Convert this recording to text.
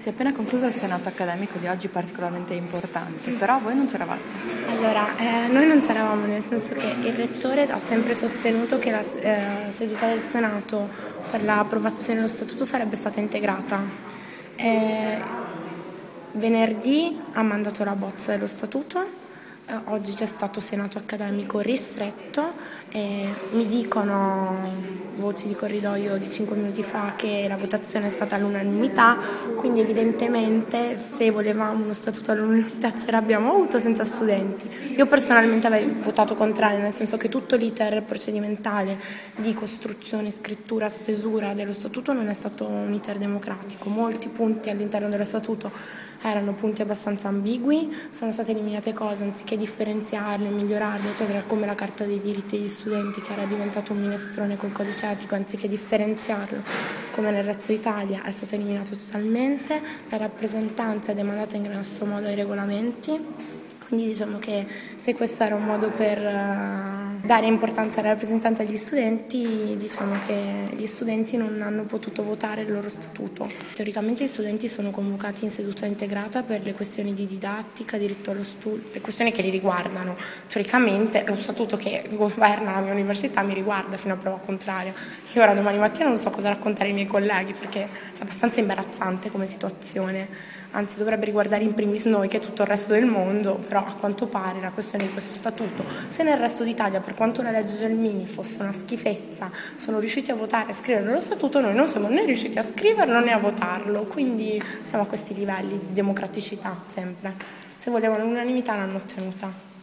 Si è appena concluso il senato accademico di oggi particolarmente importante, però voi non c'eravate. Allora, eh, noi non c'eravamo nel senso che il rettore ha sempre sostenuto che la eh, seduta del senato per l'approvazione dello statuto sarebbe stata integrata. Eh, venerdì ha mandato la bozza dello statuto eh, oggi c'è stato senato accademico ristretto e mi dicono voci di corridoio di 5 minuti fa che la votazione è stata all'unanimità, quindi evidentemente se volevamo uno statuto all'unanimità ce l'abbiamo avuto senza studenti. Io personalmente avevo votato contrario, nel senso che tutto l'iter procedimentale di costruzione, scrittura, stesura dello statuto non è stato un iter democratico. Molti punti all'interno dello statuto erano punti abbastanza ambigui, sono state eliminate cose anziché differenziarle, migliorarle, eccetera, come la carta dei diritti degli studenti che era diventato un minestrone col codice etico, anziché differenziarlo come nel resto d'Italia è stato eliminato totalmente, la rappresentanza è demandata in grosso modo ai regolamenti. Quindi diciamo che se questo era un modo per uh, dare importanza alla rappresentanza degli studenti, diciamo che gli studenti non hanno potuto votare il loro statuto. Teoricamente gli studenti sono convocati in seduta integrata per le questioni di didattica, diritto allo studio, le questioni che li riguardano. Teoricamente lo statuto che governa la mia università mi riguarda fino a prova contraria. Io ora domani mattina non so cosa raccontare ai miei colleghi perché è abbastanza imbarazzante come situazione anzi dovrebbe riguardare in primis noi che tutto il resto del mondo, però a quanto pare la questione di questo statuto, se nel resto d'Italia per quanto la legge Gelmini fosse una schifezza, sono riusciti a votare e scrivere lo statuto, noi non siamo né riusciti a scriverlo né a votarlo, quindi siamo a questi livelli di democraticità sempre. Se volevano l'unanimità l'hanno ottenuta.